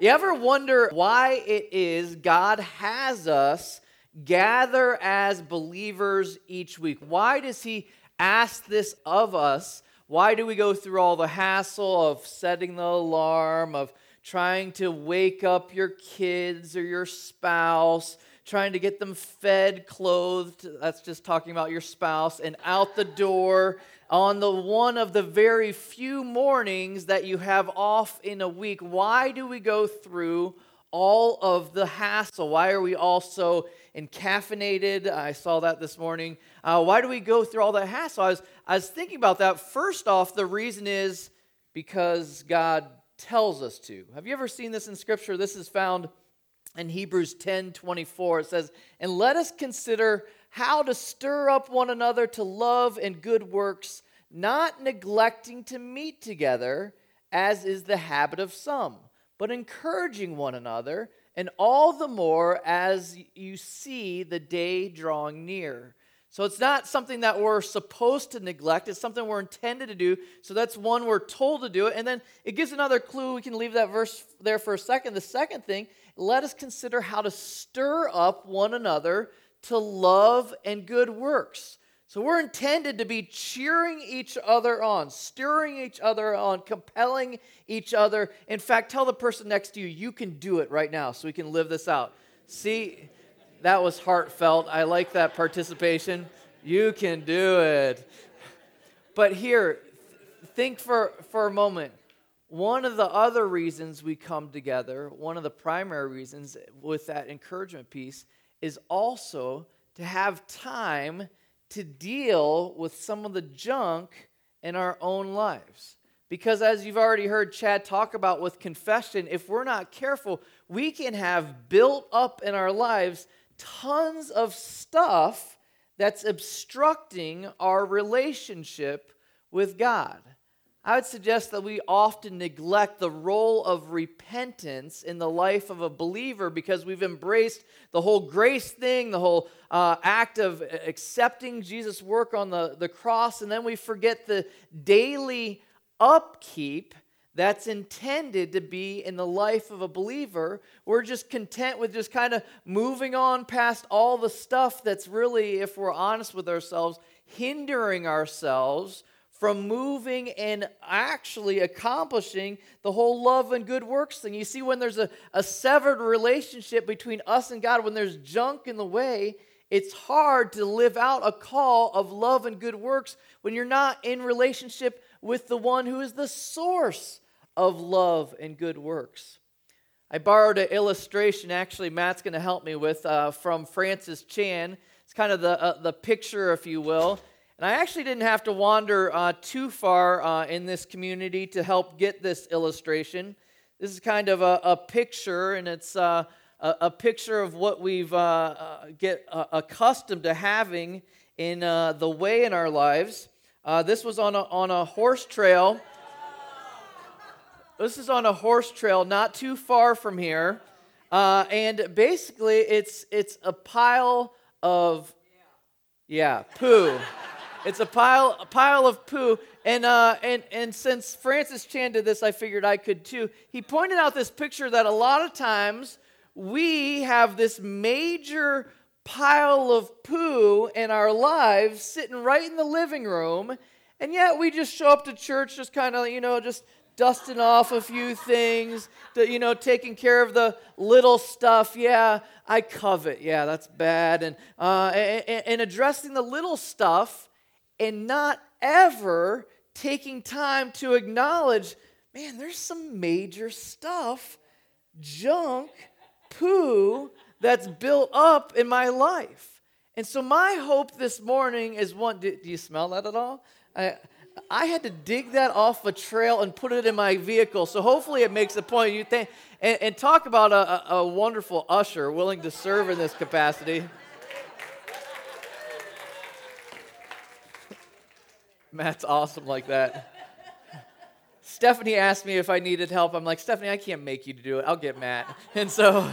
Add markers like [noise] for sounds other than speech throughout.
You ever wonder why it is God has us gather as believers each week? Why does He ask this of us? Why do we go through all the hassle of setting the alarm, of trying to wake up your kids or your spouse, trying to get them fed, clothed? That's just talking about your spouse, and out the door on the one of the very few mornings that you have off in a week. Why do we go through all of the hassle? Why are we all so encaffeinated? I saw that this morning. Uh, why do we go through all that hassle? I was, I was thinking about that. First off, the reason is because God tells us to. Have you ever seen this in Scripture? This is found in Hebrews 10 24. It says, And let us consider how to stir up one another to love and good works, not neglecting to meet together, as is the habit of some, but encouraging one another, and all the more as you see the day drawing near. So it's not something that we're supposed to neglect. It's something we're intended to do. So that's one we're told to do it. And then it gives another clue. We can leave that verse there for a second. The second thing, let us consider how to stir up one another to love and good works. So we're intended to be cheering each other on, stirring each other on, compelling each other. In fact, tell the person next to you, you can do it right now so we can live this out. See, that was heartfelt. I like that participation. You can do it. But here, think for, for a moment. One of the other reasons we come together, one of the primary reasons with that encouragement piece, is also to have time to deal with some of the junk in our own lives. Because as you've already heard Chad talk about with confession, if we're not careful, we can have built up in our lives tons of stuff that's obstructing our relationship with God. I would suggest that we often neglect the role of repentance in the life of a believer because we've embraced the whole grace thing, the whole uh, act of accepting Jesus' work on the, the cross, and then we forget the daily upkeep that's intended to be in the life of a believer. We're just content with just kind of moving on past all the stuff that's really, if we're honest with ourselves, hindering ourselves from moving and actually accomplishing the whole love and good works thing. You see, when there's a, a severed relationship between us and God, when there's junk in the way, it's hard to live out a call of love and good works when you're not in relationship with the one who is the source of love and good works. I borrowed an illustration, actually, Matt's going to help me with, uh, from Francis Chan. It's kind of the, uh, the picture, if you will. And I actually didn't have to wander uh, too far uh, in this community to help get this illustration. This is kind of a, a picture, and it's uh, a, a, picture of what we've uh, uh, get uh, accustomed to having in the way in our lives. this was on a, on a horse trail. This is on a horse trail not too far from here. and basically, it's, it's a pile of, yeah, poo. It's a pile, a pile of poo. And, uh, and, and since Francis Chan did this, I figured I could too. He pointed out this picture that a lot of times we have this major pile of poo in our lives sitting right in the living room. And yet we just show up to church just kind of, you know, just dusting off a few things, to, you know, taking care of the little stuff. Yeah, I covet. Yeah, that's bad. And, uh, and, and addressing the little stuff and not ever taking time to acknowledge man, there's some major stuff, junk, poo that's built up in my life. And so, my hope this morning is one do, do you smell that at all? I, I had to dig that off a trail and put it in my vehicle. So hopefully it makes a point. You think and, and talk about a, a, a wonderful usher willing to serve in this capacity. Matt's awesome like that. Stephanie asked me if I needed help. I'm like, Stephanie, I can't make you do it. I'll get Matt. And so,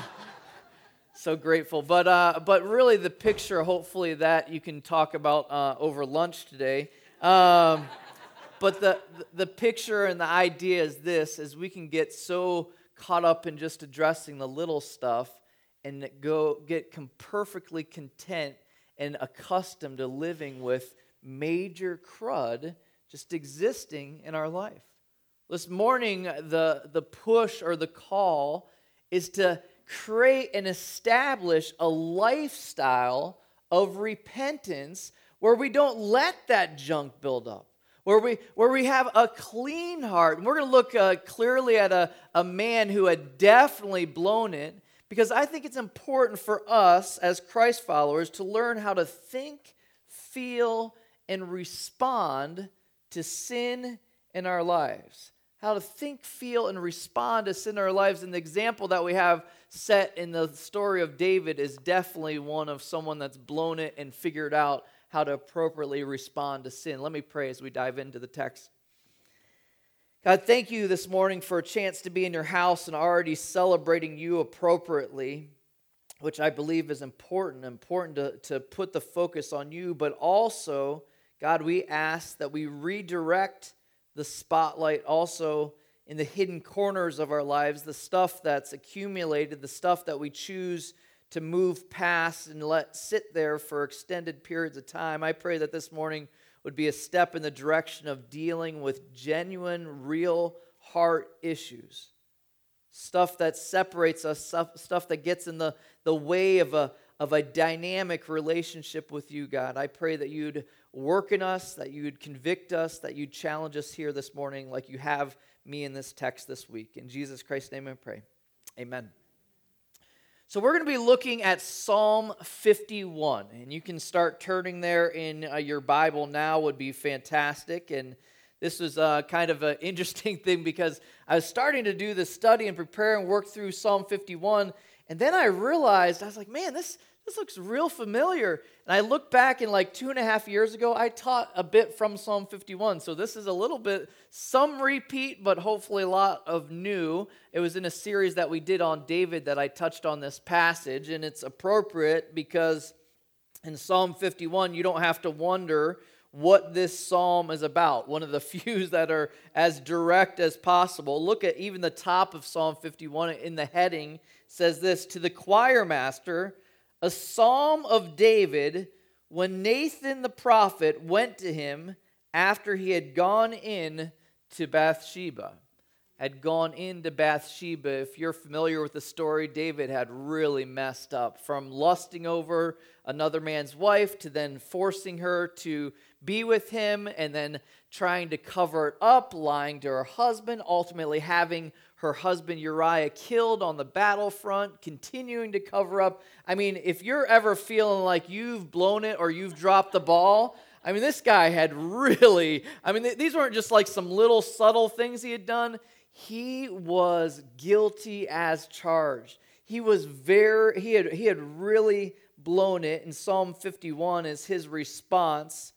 so grateful. But, uh, but really, the picture, hopefully, that you can talk about uh, over lunch today. Um, but the, the picture and the idea is this: is we can get so caught up in just addressing the little stuff and go get com- perfectly content and accustomed to living with major crud just existing in our life. This morning, the, the push or the call is to create and establish a lifestyle of repentance where we don't let that junk build up where we, where we have a clean heart. And we're going to look uh, clearly at a, a man who had definitely blown it because I think it's important for us as Christ followers to learn how to think, feel, and respond to sin in our lives. How to think, feel, and respond to sin in our lives. And the example that we have set in the story of David is definitely one of someone that's blown it and figured out how to appropriately respond to sin. Let me pray as we dive into the text. God, thank you this morning for a chance to be in your house and already celebrating you appropriately, which I believe is important, important to, to put the focus on you, but also, God, we ask that we redirect the spotlight also in the hidden corners of our lives, the stuff that's accumulated, the stuff that we choose to move past and let sit there for extended periods of time. I pray that this morning would be a step in the direction of dealing with genuine, real heart issues. Stuff that separates us, stuff, that gets in the, the way of a, of a dynamic relationship with you, God. I pray that you'd work in us, that you'd convict us, that you'd challenge us here this morning, like you have me in this text this week. In Jesus Christ's name I pray. Amen. So, we're going to be looking at Psalm 51, and you can start turning there in uh, your Bible now, would be fantastic. And this was uh, kind of an [laughs] interesting thing because I was starting to do this study and prepare and work through Psalm 51, and then I realized, I was like, man, this, this looks real familiar. And I look back in like two and a half years ago, I taught a bit from Psalm 51. So this is a little bit, some repeat, but hopefully a lot of new. It was in a series that we did on David that I touched on this passage. And it's appropriate because in Psalm 51, you don't have to wonder what this psalm is about. One of the [laughs] few that are as direct as possible. Look at even the top of Psalm 51 in the heading says this To the choir master, a psalm of David when Nathan the prophet went to him after he had gone in to Bathsheba. Had gone into Bathsheba. If you're familiar with the story, David had really messed up from lusting over another man's wife to then forcing her to be with him and then trying to cover it up, lying to her husband, ultimately having her husband Uriah killed on the battlefront, continuing to cover up. I mean, if you're ever feeling like you've blown it or you've dropped the ball, I mean, this guy had really, I mean, these weren't just like some little subtle things he had done. He was guilty as charged. He was very, he had, he had really blown it. And Psalm 51 is his response.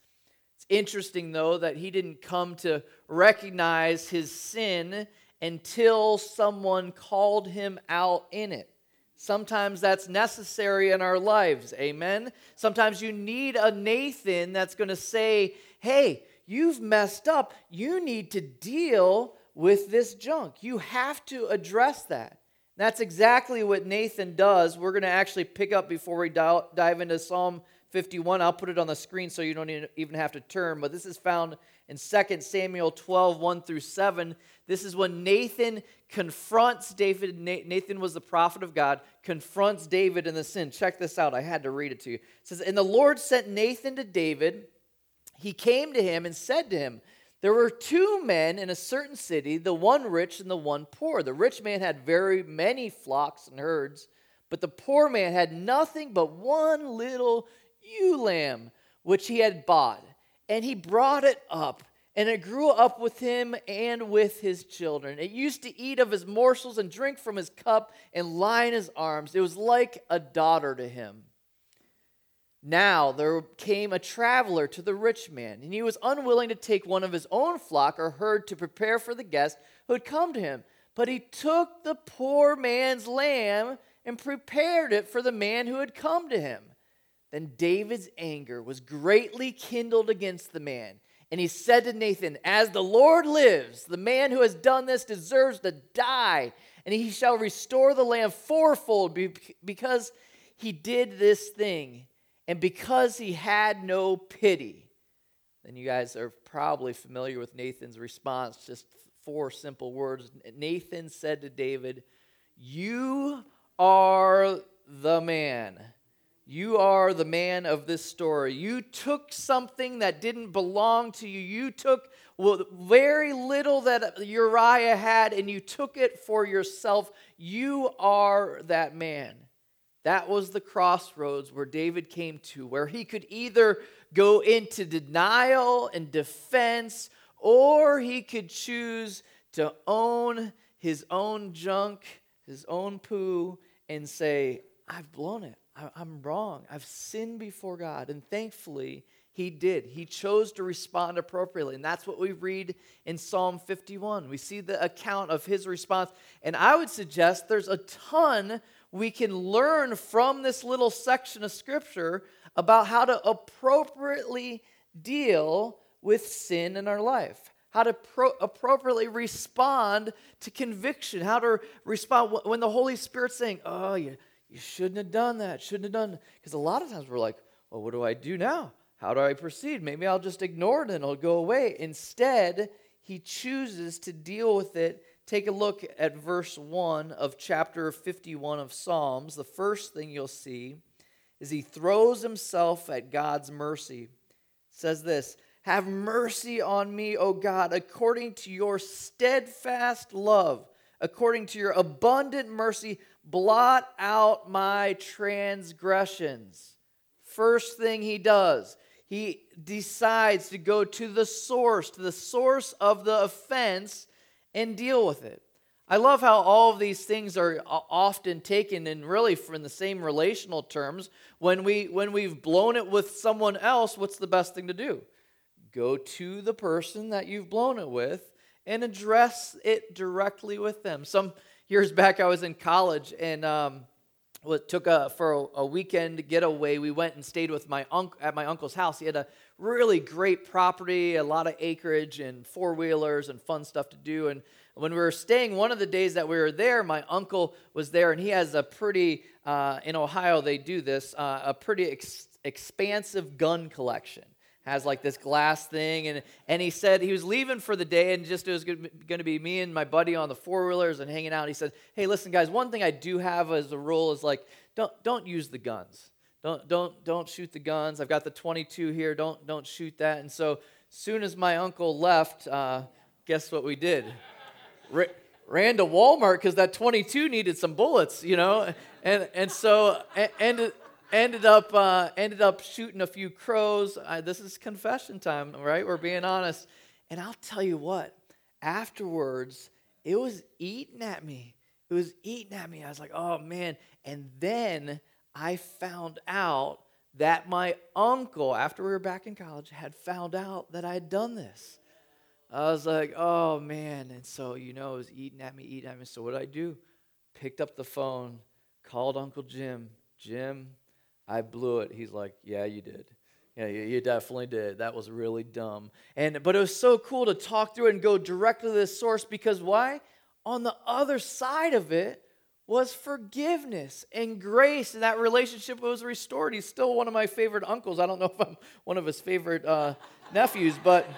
It's interesting, though, that he didn't come to recognize his sin until someone called him out in it. Sometimes that's necessary in our lives. Amen. Sometimes you need a Nathan that's going to say, hey, you've messed up. You need to deal with this junk. You have to address that. That's exactly what Nathan does. We're going to actually pick up before we dive into Psalm 51. I'll put it on the screen so you don't even have to turn, but this is found in 2 Samuel 12, 1 through 7. This is when Nathan confronts David. Nathan was the prophet of God, confronts David in the sin. Check this out. I had to read it to you. It says, And the Lord sent Nathan to David. He came to him and said to him, There were two men in a certain city, the one rich and the one poor. The rich man had very many flocks and herds, but the poor man had nothing but one little ewe lamb, which he had bought and he brought it up and it grew up with him and with his children. It used to eat of his morsels and drink from his cup and lie in his arms. It was like a daughter to him. Now there came a traveler to the rich man, and he was unwilling to take one of his own flock or herd to prepare for the guest who had come to him. But he took the poor man's lamb and prepared it for the man who had come to him. Then David's anger was greatly kindled against the man. And he said to Nathan, As the Lord lives, the man who has done this deserves to die. and he shall restore the land fourfold because he did this thing and because he had no pity. Then you guys are probably familiar with Nathan's response, just four simple words. Nathan said to David, You are the man. You are the man of this story. You took something that didn't belong to you. You took very little that Uriah had and you took it for yourself. You are that man. That was the crossroads where David came to, where he could either go into denial and defense, or he could choose to own his own junk, his own poo, and say, I've blown it. I'm wrong. I've sinned before God. And thankfully, he did. He chose to respond appropriately. And that's what we read in Psalm 51. We see the account of his response. And I would suggest there's a ton we can learn from this little section of scripture about how to appropriately deal with sin in our life, how to pro- appropriately respond to conviction, how to respond when the Holy Spirit's saying, Oh, you you shouldn't have done that, shouldn't have done because a lot of times we're like, well, what do I do now? How do I proceed? Maybe I'll just ignore it and it'll go away. Instead, he chooses to deal with it. Take a look at verse 1 of chapter 51 of Psalms. The first thing you'll see is he throws himself at God's mercy. It says this Have mercy on me, O God, according to your steadfast love, according to your abundant mercy blot out my transgressions. First thing he does, he decides to go to the source, to the source of the offense, and deal with it. I love how all of these things are often taken in really from the same relational terms. When we when we've blown it with someone else, what's the best thing to do? Go to the person that you've blown it with and address it directly with them. Some years back, I was in college and um, took a for a, a, weekend getaway. We went and stayed with my uncle at my uncle's house. He had a really great property, a lot of acreage and four wheelers and fun stuff to do. And when we were staying, one of the days that we were there, my uncle was there, and he has a pretty uh, in Ohio they do this uh, a pretty ex- expansive gun collection has like this glass thing and and he said he was leaving for the day and just it was going to be me and my buddy on the four wheelers and hanging out he said hey listen guys one thing i do have as a rule is like don't don't use the guns. Don't don't don't shoot the guns. I've got the 22 here. Don't don't shoot that. And so soon as my uncle left uh, guess what we did? Ra- ran to walmart because that 22 needed some bullets you know? And and so and ended up uh, ended up shooting a few crows. I, this is confession time, right? We're being honest. And I'll tell you what, afterwards, it was eating at me. It was eating at me. I was like, oh man. And then I found out that my uncle, after we were back in college, had found out that I had done this. I was like, oh man. And so, you know, it was eating at me, eating at me. So what did I do? Picked up the phone, called Uncle Jim. Jim, I blew it. He's like, Yeah, you did. Yeah, you definitely did. That was really dumb. And but it was so cool to talk through it and go directly to the source because why? On the other side of it was forgiveness and grace, and that relationship was restored. He's still one of my favorite uncles. I don't know if I'm one of his favorite uh, nephews, but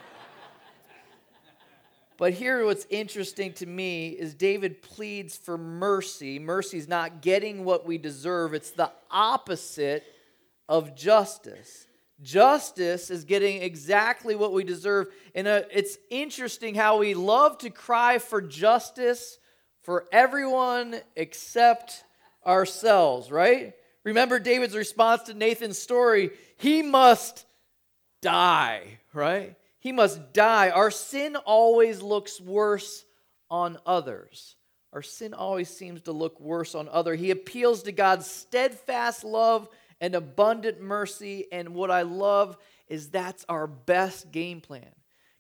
but here, what's interesting to me is David pleads for mercy. Mercy is not getting what we deserve, it's the opposite of justice. Justice is getting exactly what we deserve. And uh, it's interesting how we love to cry for justice for everyone except ourselves, right? Remember David's response to Nathan's story he must die, right? He must die. Our sin always looks worse on others. Our sin always seems to look worse on other. He appeals to God's steadfast love and abundant mercy, and what I love is that's our best game plan.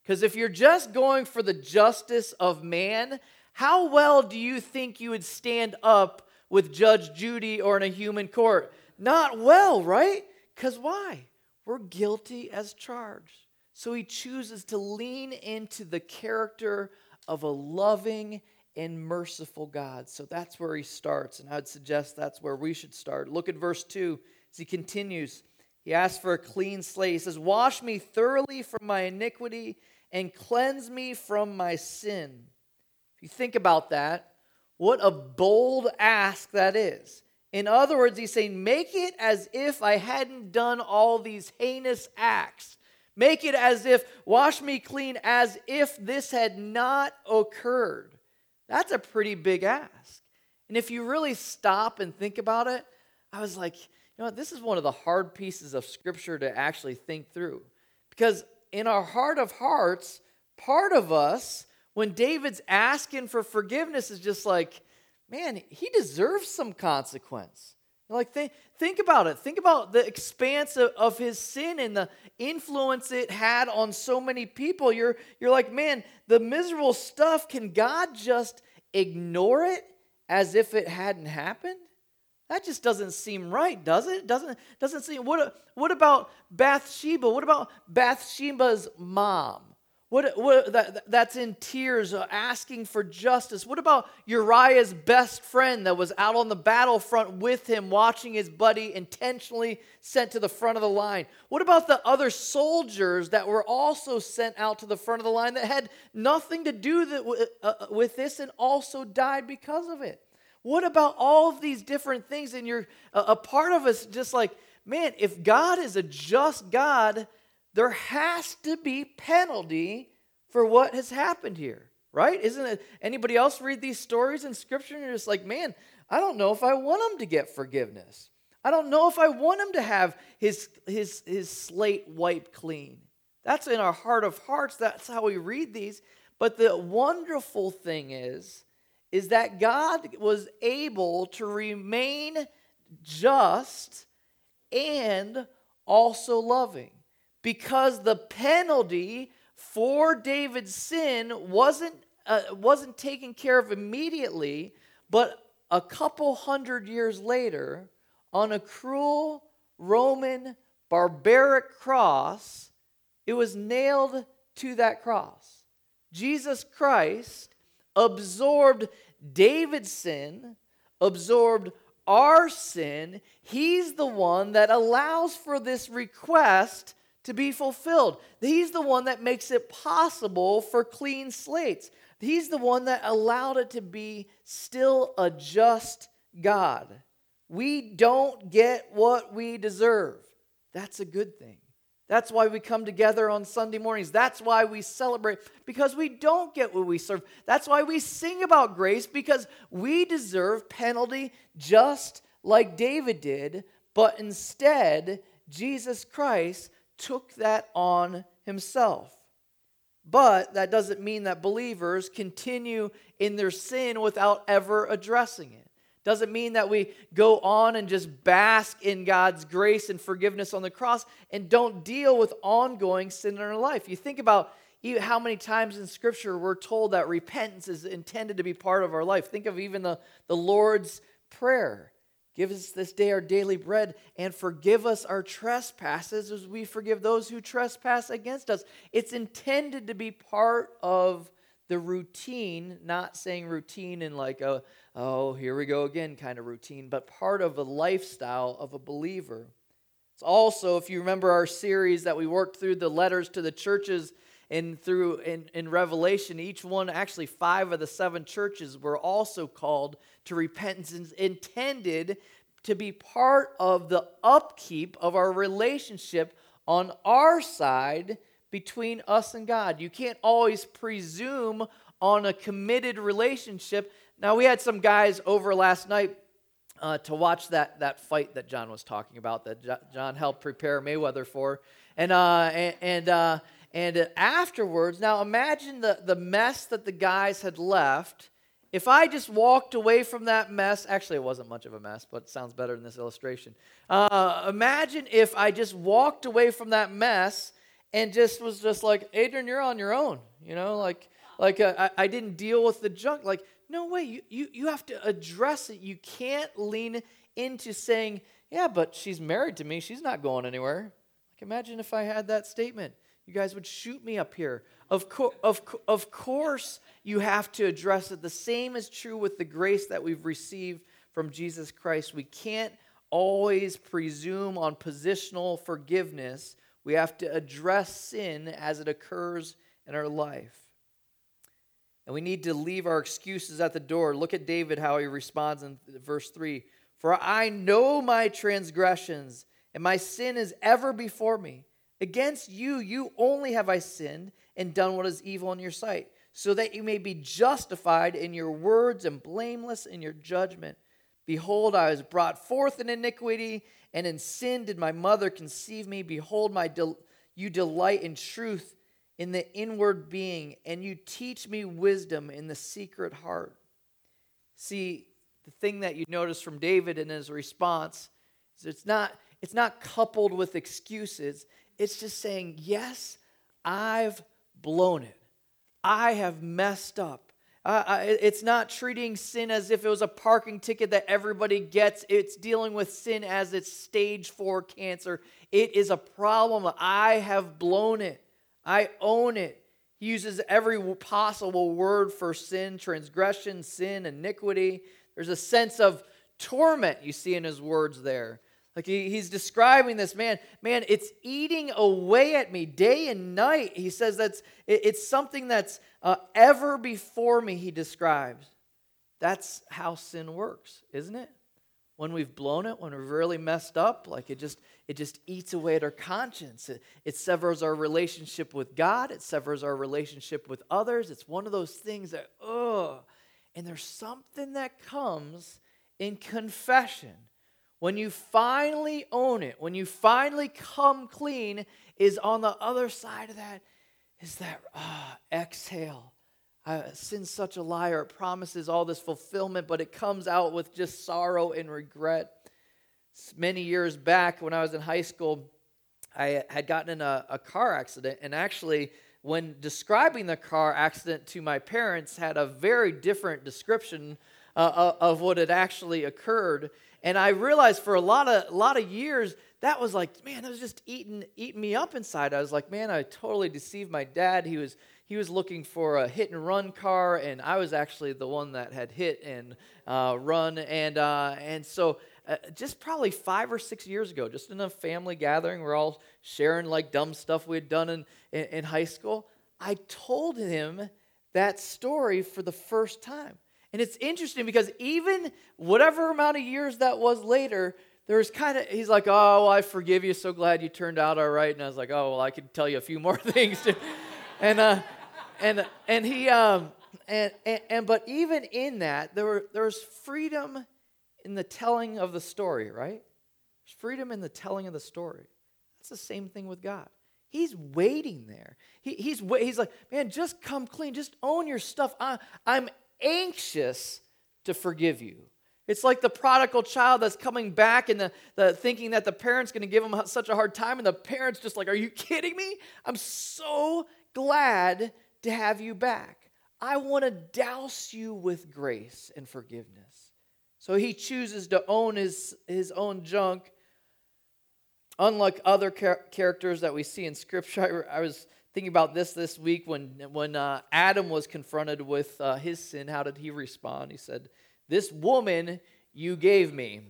Because if you're just going for the justice of man, how well do you think you would stand up with Judge Judy or in a human court? Not well, right? Because why? We're guilty as charged. So he chooses to lean into the character of a loving and merciful God. So that's where he starts, and I'd suggest that's where we should start. Look at verse 2 as he continues. He asks for a clean slate. He says, Wash me thoroughly from my iniquity and cleanse me from my sin. If you think about that, what a bold ask that is. In other words, he's saying, Make it as if I hadn't done all these heinous acts. Make it as if, wash me clean as if this had not occurred. That's a pretty big ask. And if you really stop and think about it, I was like, you know what, this is one of the hard pieces of scripture to actually think through. Because in our heart of hearts, part of us, when David's asking for forgiveness, is just like, man, he deserves some consequence. Like, think, think about it. Think about the expanse of, of, his sin and the influence it had on so many people. You're, you're like, man, the miserable stuff, can God just ignore it as if it hadn't happened? That just doesn't seem right, does it? Doesn't doesn't seem. What what about Bathsheba? What about Bathsheba's mom? What, what that, that's in tears, uh, asking for justice. What about Uriah's best friend that was out on the battlefront with him, watching his buddy intentionally sent to the front of the line? What about the other soldiers that were also sent out to the front of the line that had nothing to do that, uh, uh, with this and also died because of it? What about all of these different things? And you're a part of us just like, man, if God is a just God, there has to be penalty for what has happened here, right? Isn't it? Anybody else read these stories in Scripture and you're just like, man, I don't know if I want him to get forgiveness. I don't know if I want him to have his, his, his slate wiped clean. That's in our heart of hearts. That's how we read these. But the wonderful thing is, is that God was able to remain just and also loving because the penalty for David's sin wasn't, uh, wasn't taken care of immediately, but a couple hundred years later, on a cruel Roman barbaric cross, it was nailed to that cross. Jesus Christ absorbed David's sin, absorbed our sin. He's the one that allows for this request to be fulfilled. He's the one that makes it possible for clean slates. He's the one that allowed it to be still a just God. We don't get what we deserve. That's a good thing. That's why we come together on Sunday mornings. That's why we celebrate, because we don't get what we serve. That's why we sing about grace, because we deserve penalty just like David did, but instead, Jesus Christ took that on himself. But that doesn't mean that believers continue in their sin without ever addressing it. Doesn't mean that we go on and just bask in God's grace and forgiveness on the cross and don't deal with ongoing sin in our life. You think about how many times in Scripture we're told that repentance is intended to be part of our life. Think of even the, the Lord's Prayer. Give us this day our daily bread and forgive us our trespasses as we forgive those who trespass against us. It's intended to be part of the routine, not saying routine in like a, oh, here we go again kind of routine, but part of a lifestyle of a believer. It's also, if you remember our series that we worked through the letters to the churches and through in, in Revelation, each one, actually five of the seven churches were also called to repentance intended to be part of the upkeep of our relationship on our side between us and God. You can't always presume on a committed relationship. Now, we had some guys over last night uh, to watch that, that fight that John was talking about, that John helped prepare Mayweather for. And, uh, and, and uh, and afterwards, now imagine the, the mess that the guys had left. If I just walked away from that mess, actually, it wasn't much of a mess, but sounds better in this illustration. Uh, imagine if I just walked away from that mess and just was just like, Adrian, you're on your own. You know, like, like uh, I, I didn't deal with the junk. Like, no way, you, you, you have to address it. You can't lean into saying, yeah, but she's married to me. She's not going anywhere. Like, imagine if I had that statement. You guys would shoot me up here. Of, co- of, co- of course, you have to address it. The same is true with the grace that we've received from Jesus Christ. We can't always presume on positional forgiveness. We have to address sin as it occurs in our life. And we need to leave our excuses at the door. Look at David, how he responds in verse 3 For I know my transgressions, and my sin is ever before me. Against you, you only have I sinned and done what is evil in your sight, so that you may be justified in your words and blameless in your judgment. Behold, I was brought forth in iniquity, and in sin did my mother conceive me. Behold, my del- you delight in truth in the inward being, and you teach me wisdom in the secret heart. See, the thing that you notice from David in his response is it's not, it's not coupled with excuses. It's just saying, Yes, I've blown it. I have messed up. Uh, it's not treating sin as if it was a parking ticket that everybody gets. It's dealing with sin as it's stage four cancer. It is a problem. I have blown it. I own it. He uses every possible word for sin transgression, sin, iniquity. There's a sense of torment you see in his words there. Like he, he's describing this man, man, it's eating away at me day and night. He says that's it, it's something that's uh, ever before me. He describes. That's how sin works, isn't it? When we've blown it, when we've really messed up, like it just it just eats away at our conscience. It, it severs our relationship with God. It severs our relationship with others. It's one of those things that oh, and there's something that comes in confession when you finally own it, when you finally come clean, is on the other side of that is that ah, exhale. Uh, sin's such a liar. It promises all this fulfillment, but it comes out with just sorrow and regret. Many years back, when I was in high school, I had gotten in a, a car accident, and actually, when describing the car accident to my parents, had a very different description uh, of what had actually occurred. And I realized for a lot of lot of years that was like, man, it was just eating eating me up inside. I was like, man, I totally deceived my dad. He was he was looking for a hit and run car, and I was actually the one that had hit and uh, run. And uh, and so uh, just probably five or six years ago, just in a family gathering, we're all sharing like dumb stuff we had done in, in, in high school. I told him that story for the first time. And it's interesting because even whatever amount of years that was later, there's kind of, he's like, oh, well, I forgive you. So glad you turned out all right. And I was like, oh, well, I could tell you a few more [laughs] things. and, uh, and, and he, um, and, and, and, but even in that, there, were, there was freedom in the telling of the story, right? There's freedom in the telling of the story. That's the same thing with God. He's waiting there. He, he's, he's like, man, just come clean. Just own your stuff. I, I'm anxious to forgive you. It's like the prodigal child that's coming back and the, the thinking that the parent's going to give him such a hard time, and the parent's just like, Are you kidding me? I'm so glad to have you back. I want to douse you with grace and forgiveness. So he chooses to own his, his own junk. Unlike other char- characters that we see in Scripture, I, I was thinking about this this week when, when uh, Adam was confronted with uh, his sin. How did he respond? He said, This woman you gave me.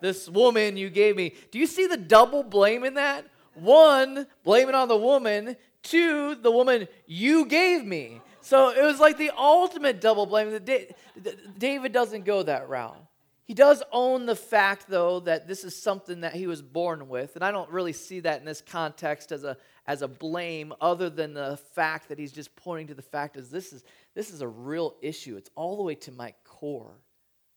This woman you gave me. Do you see the double blame in that? One, blame it on the woman. Two, the woman you gave me. So it was like the ultimate double blame. David doesn't go that route. He does own the fact, though, that this is something that he was born with. And I don't really see that in this context as a, as a blame, other than the fact that he's just pointing to the fact is this is this is a real issue. It's all the way to my core.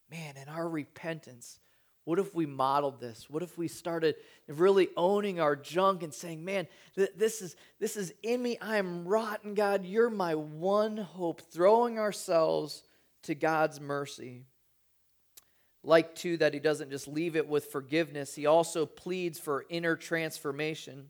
Man, in our repentance, what if we modeled this? What if we started really owning our junk and saying, "Man, th- this is this is in me. I am rotten, God. You're my one hope." Throwing ourselves to God's mercy like too that he doesn't just leave it with forgiveness he also pleads for inner transformation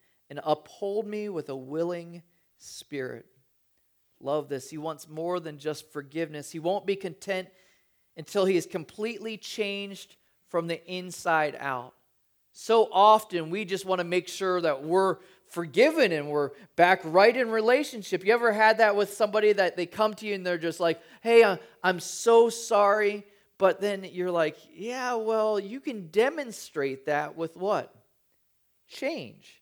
and uphold me with a willing spirit. Love this. He wants more than just forgiveness. He won't be content until he is completely changed from the inside out. So often we just want to make sure that we're forgiven and we're back right in relationship. You ever had that with somebody that they come to you and they're just like, hey, I'm so sorry. But then you're like, yeah, well, you can demonstrate that with what? Change.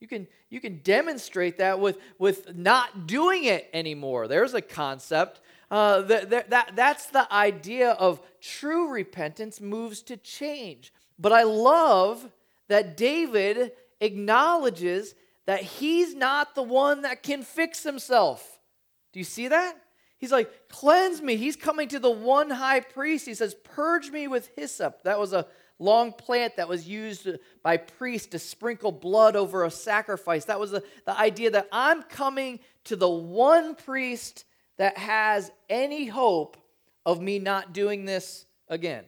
You can, you can demonstrate that with, with not doing it anymore. There's a concept. Uh, that, that, that's the idea of true repentance moves to change. But I love that David acknowledges that he's not the one that can fix himself. Do you see that? He's like, cleanse me. He's coming to the one high priest. He says, purge me with hyssop. That was a long plant that was used by priests to sprinkle blood over a sacrifice. That was the, the idea that I'm coming to the one priest that has any hope of me not doing this again.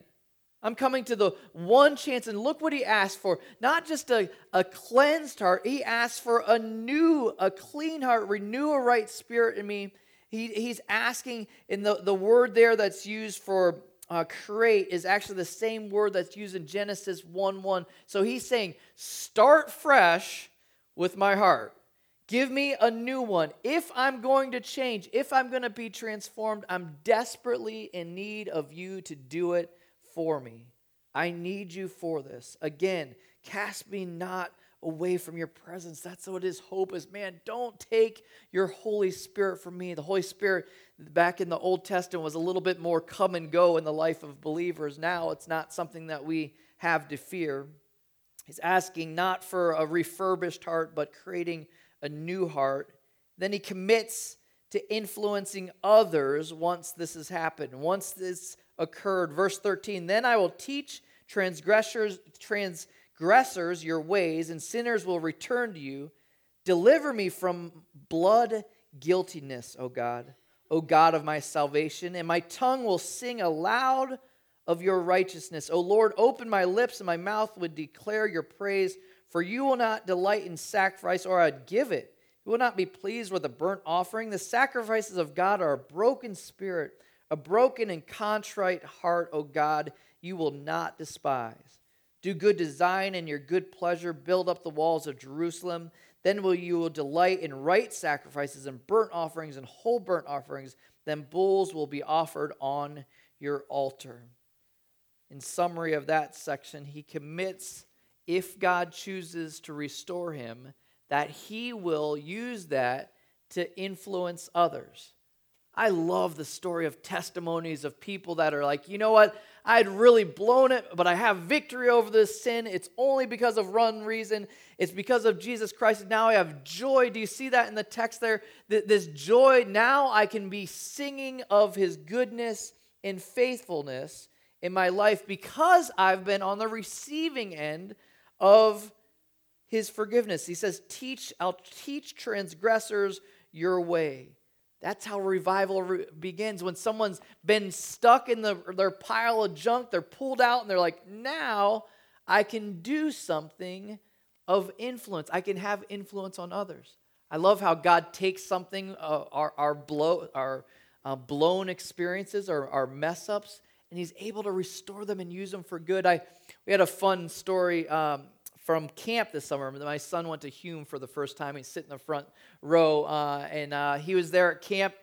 I'm coming to the one chance, and look what he asked for. Not just a, a cleansed heart, he asked for a new, a clean heart, renew a right spirit in me. He, he's asking, in the, the word there that's used for uh, create is actually the same word that's used in Genesis 1 1. So he's saying, start fresh with my heart. Give me a new one. If I'm going to change, if I'm going to be transformed, I'm desperately in need of you to do it for me. I need you for this. Again, cast me not away from your presence. That's what his hope is. Man, don't take your Holy Spirit from me. The Holy Spirit back in the Old Testament was a little bit more come and go in the life of believers. Now it's not something that we have to fear. He's asking not for a refurbished heart, but creating a new heart. Then he commits to influencing others once this has happened, once this occurred. Verse 13 Then I will teach transgressors, transgressors your ways, and sinners will return to you. Deliver me from blood guiltiness, O God, O God of my salvation, and my tongue will sing aloud of your righteousness. O Lord, open my lips, and my mouth would declare your praise. For you will not delight in sacrifice, or I'd give it. You will not be pleased with a burnt offering. The sacrifices of God are a broken spirit, a broken and contrite heart, O God, you will not despise. Do good to Zion and your good pleasure, build up the walls of Jerusalem. Then will you will delight in right sacrifices and burnt offerings and whole burnt offerings. Then bulls will be offered on your altar. In summary of that section, he commits, if God chooses to restore him, that he will use that to influence others. I love the story of testimonies of people that are like, you know what? I had really blown it, but I have victory over this sin. It's only because of one reason. It's because of Jesus Christ. Now I have joy. Do you see that in the text there? This joy, now I can be singing of his goodness and faithfulness in my life because I've been on the receiving end of his forgiveness. He says, Teach, I'll teach transgressors your way. That's how revival re- begins. When someone's been stuck in the, their pile of junk, they're pulled out and they're like, now I can do something of influence. I can have influence on others. I love how God takes something, uh, our, our, blow, our uh, blown experiences, our, our mess ups, and He's able to restore them and use them for good. I, we had a fun story um, from camp this summer. My son went to Hume for the first time. He's sitting in the front row, uh, and uh, he was there at camp.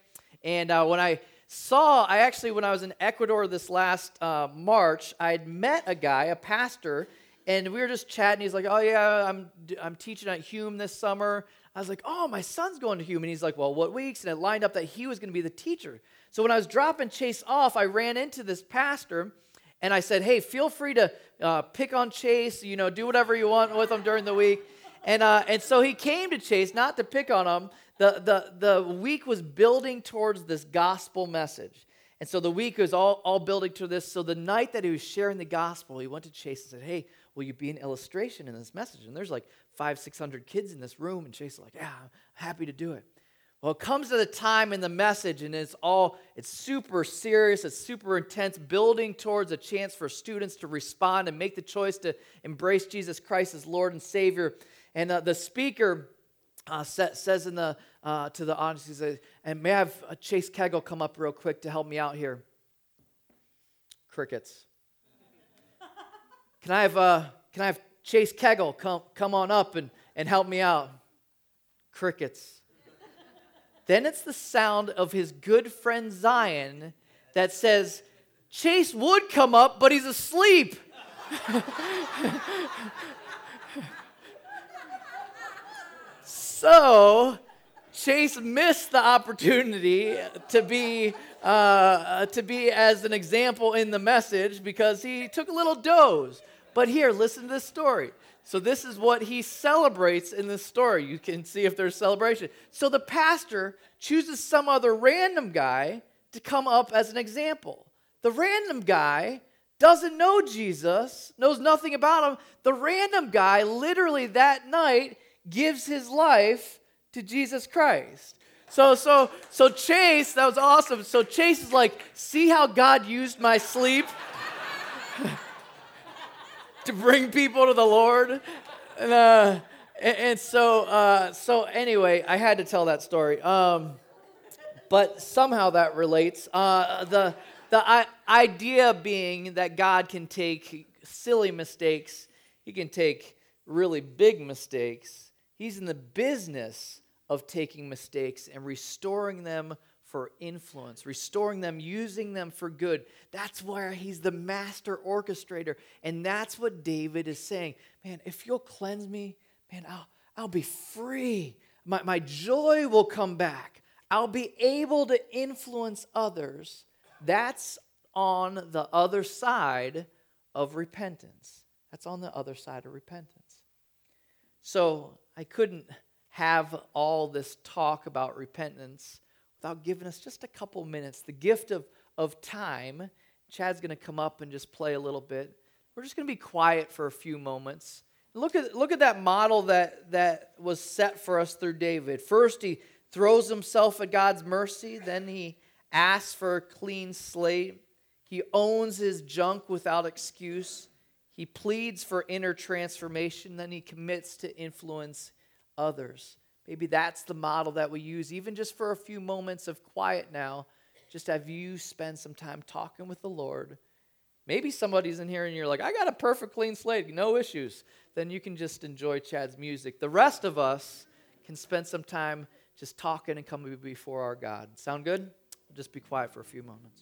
And uh, when I saw, I actually, when I was in Ecuador this last uh, March, I had met a guy, a pastor, and we were just chatting. He's like, "Oh yeah, I'm I'm teaching at Hume this summer." I was like, "Oh, my son's going to Hume," and he's like, "Well, what weeks?" And it lined up that he was going to be the teacher. So when I was dropping Chase off, I ran into this pastor and I said, hey, feel free to uh, pick on Chase, you know, do whatever you want with him during the week. And, uh, and so he came to Chase, not to pick on him. The, the, the week was building towards this gospel message. And so the week was all, all building to this. So the night that he was sharing the gospel, he went to Chase and said, Hey, will you be an illustration in this message? And there's like five, 600 kids in this room. And Chase is like, Yeah, I'm happy to do it. Well, it comes to the time in the message, and it's all, it's super serious, it's super intense, building towards a chance for students to respond and make the choice to embrace Jesus Christ as Lord and Savior. And uh, the speaker uh, says in the, uh, to the audience, he says, and may I have uh, Chase Kegel come up real quick to help me out here? Crickets. Can I have, uh, can I have Chase Kegel come, come on up and, and help me out? Crickets. Then it's the sound of his good friend Zion that says, Chase would come up, but he's asleep. [laughs] so Chase missed the opportunity to be uh, to be as an example in the message because he took a little doze. But here, listen to this story. So, this is what he celebrates in this story. You can see if there's celebration. So, the pastor chooses some other random guy to come up as an example. The random guy doesn't know Jesus, knows nothing about him. The random guy, literally that night, gives his life to Jesus Christ. So, so, so Chase, that was awesome. So Chase is like, see how God used my sleep? [laughs] to bring people to the Lord. And, uh, and, and so, uh, so anyway, I had to tell that story. Um, but somehow that relates. Uh, the the idea being that God can take silly mistakes, He can take really big mistakes. He's in the business of taking mistakes and restoring them for influence, restoring them, using them for good. That's where he's the master orchestrator. And that's what David is saying. Man, if you'll cleanse me, man, I'll, I'll be free. My, my joy will come back. I'll be able to influence others. That's on the other side of repentance. That's on the other side of repentance. So I couldn't have all this talk about repentance without giving us just a couple minutes, the gift of, of time. Chad's going to come up and just play a little bit. We're just going to be quiet for a few moments. Look at, look at that model that, that was set for us through David. First, he throws himself at God's mercy, then he asks for a clean slate. He owns his junk without excuse. He pleads for inner transformation, then he commits to influence others. Maybe that's the model that we use, even just for a few moments of quiet now. Just have you spend some time talking with the Lord. Maybe somebody's in here and you're like, I got a perfect clean slate, no issues. Then you can just enjoy Chad's music. The rest of us can spend some time just talking and coming before our God. Sound good? Just be quiet for a few moments.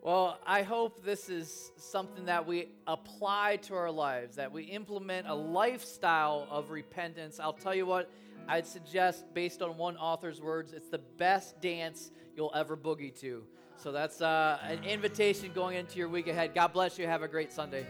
Well, I hope this is something that we apply to our lives, that we implement a lifestyle of repentance. I'll tell you what, I'd suggest, based on one author's words, it's the best dance you'll ever boogie to. So that's uh, an invitation going into your week ahead. God bless you. Have a great Sunday.